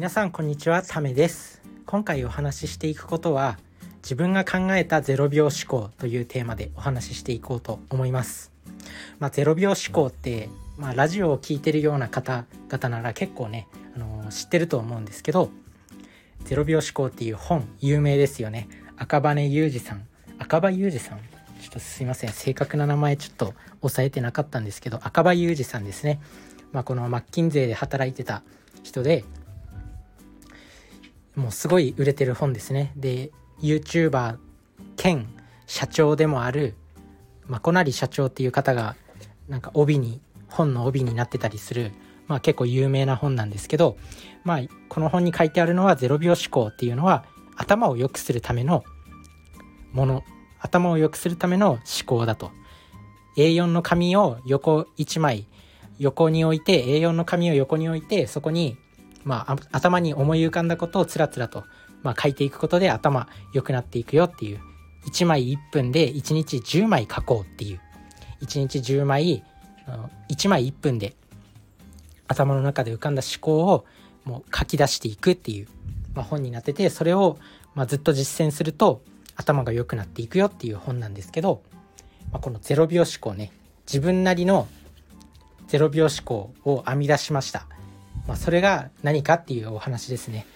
皆さんこんにちはためです。今回お話ししていくことは自分が考えた0秒思考というテーマでお話ししていこうと思います。まあ、0秒思考ってまあ、ラジオを聴いてるような方々なら結構ね、あのー、知ってると思うんですけど「0秒思考」っていう本有名ですよね。赤羽裕二さん。赤羽裕二さん。ちょっとすいません。正確な名前ちょっと押さえてなかったんですけど赤羽裕二さんですね、まあ、このマッキンゼーで働いてた人でもうすごい売れてる本ですね。で YouTuber 兼社長でもあるまこなり社長っていう方がなんか帯に本の帯になってたりする、まあ、結構有名な本なんですけど、まあ、この本に書いてあるのは0秒思考っていうのは頭を良くするためのもの頭を良くするための思考だと。A4 の紙を横1枚横に置いて A4 の紙を横に置いてそこに、まあ、頭に思い浮かんだことをつらつらと、まあ、書いていくことで頭良くなっていくよっていう。1枚1分で1日10枚書こうっていう。1日10枚1枚1分で頭の中で浮かんだ思考をもう書き出していくっていう、まあ、本になっててそれをまあずっと実践すると頭が良くなっていくよっていう本なんですけど、まあ、この0秒思考ね。自分なりの0秒思考を編み出しました、まあ、それが何かっていうお話ですね。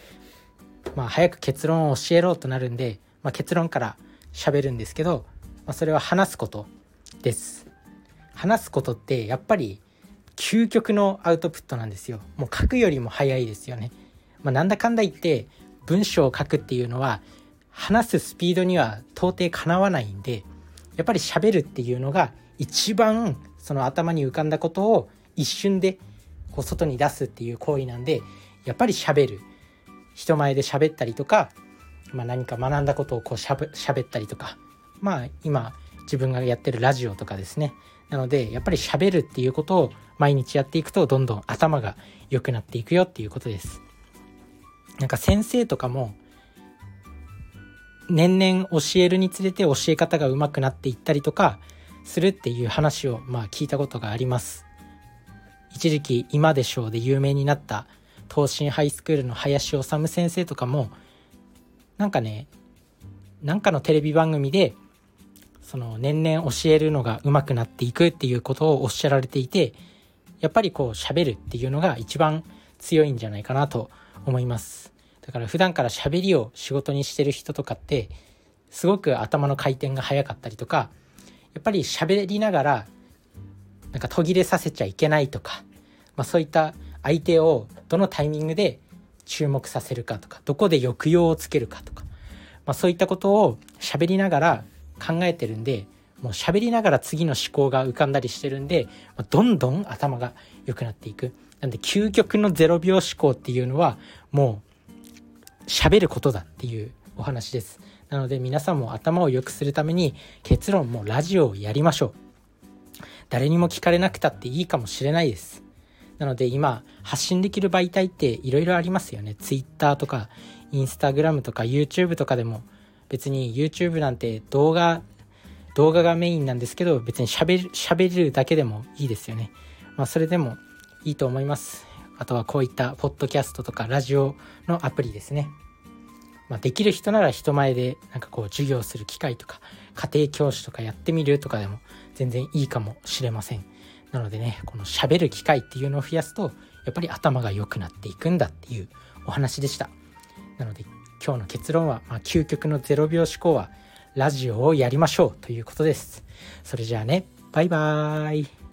まあ早く結論を教えろとなるんで、まあ、結論から喋るんですけど、まあ、それは話すことです。話すことってやっぱり究極のアウトプットなんですよ。もう書くよりも早いですよね、まあ、なんだかんだ言って文章を書くっていうのは話すスピードには到底かなわないんでやっぱり喋るっていうのが一番その頭に浮かんだことを一瞬でこう外に出すっていう行為なんでやっぱり喋る。人前で喋ったりとか、まあ、何か学んだことをこうしゃべったりとかまあ今自分がやってるラジオとかですね。なのでやっぱり喋るっていうことを毎日やっていくとどんどん頭が良くなっていくよっていうことです。なんか先生とかも年々教えるにつれて教え方が上手くなっていったりとかするっていう話をまあ聞いたことがあります。一時期今でしょうで有名になった東進ハイスクールの林修先生とかもなんかねなんかのテレビ番組でその年々教えるのが上手くなっていくっていうことをおっしゃられていてやっぱりこう喋るっていうのが一番強いんじゃないかなと思います。だから普段から喋りを仕事にしてる人とかってすごく頭の回転が速かったりとかやっぱり喋りながらなんか途切れさせちゃいけないとか、まあ、そういった相手をどのタイミングで注目させるかとかどこで抑揚をつけるかとか、まあ、そういったことを喋りながら考えてるんでもう喋りながら次の思考が浮かんだりしてるんで、まあ、どんどん頭が良くなっていく。なんで究極の0秒思考っていうのはもう喋ることだっていうお話です。なので皆さんも頭を良くするために結論もラジオをやりましょう。誰にも聞かれなくたっていいかもしれないです。なので今発信できる媒体っていろいろありますよね。Twitter とか Instagram とか YouTube とかでも別に YouTube なんて動画動画がメインなんですけど別に喋る喋るだけでもいいですよね。まあそれでもいいと思います。あとはこういったポッドキャストとかラジオのアプリですね。まあ、できる人なら人前でなんかこう授業する機会とか家庭教師とかやってみるとかでも全然いいかもしれませんなのでねこの喋る機会っていうのを増やすとやっぱり頭が良くなっていくんだっていうお話でしたなので今日の結論は、まあ、究極の0秒思考はラジオをやりましょうということです。それじゃあね、バイバーイ。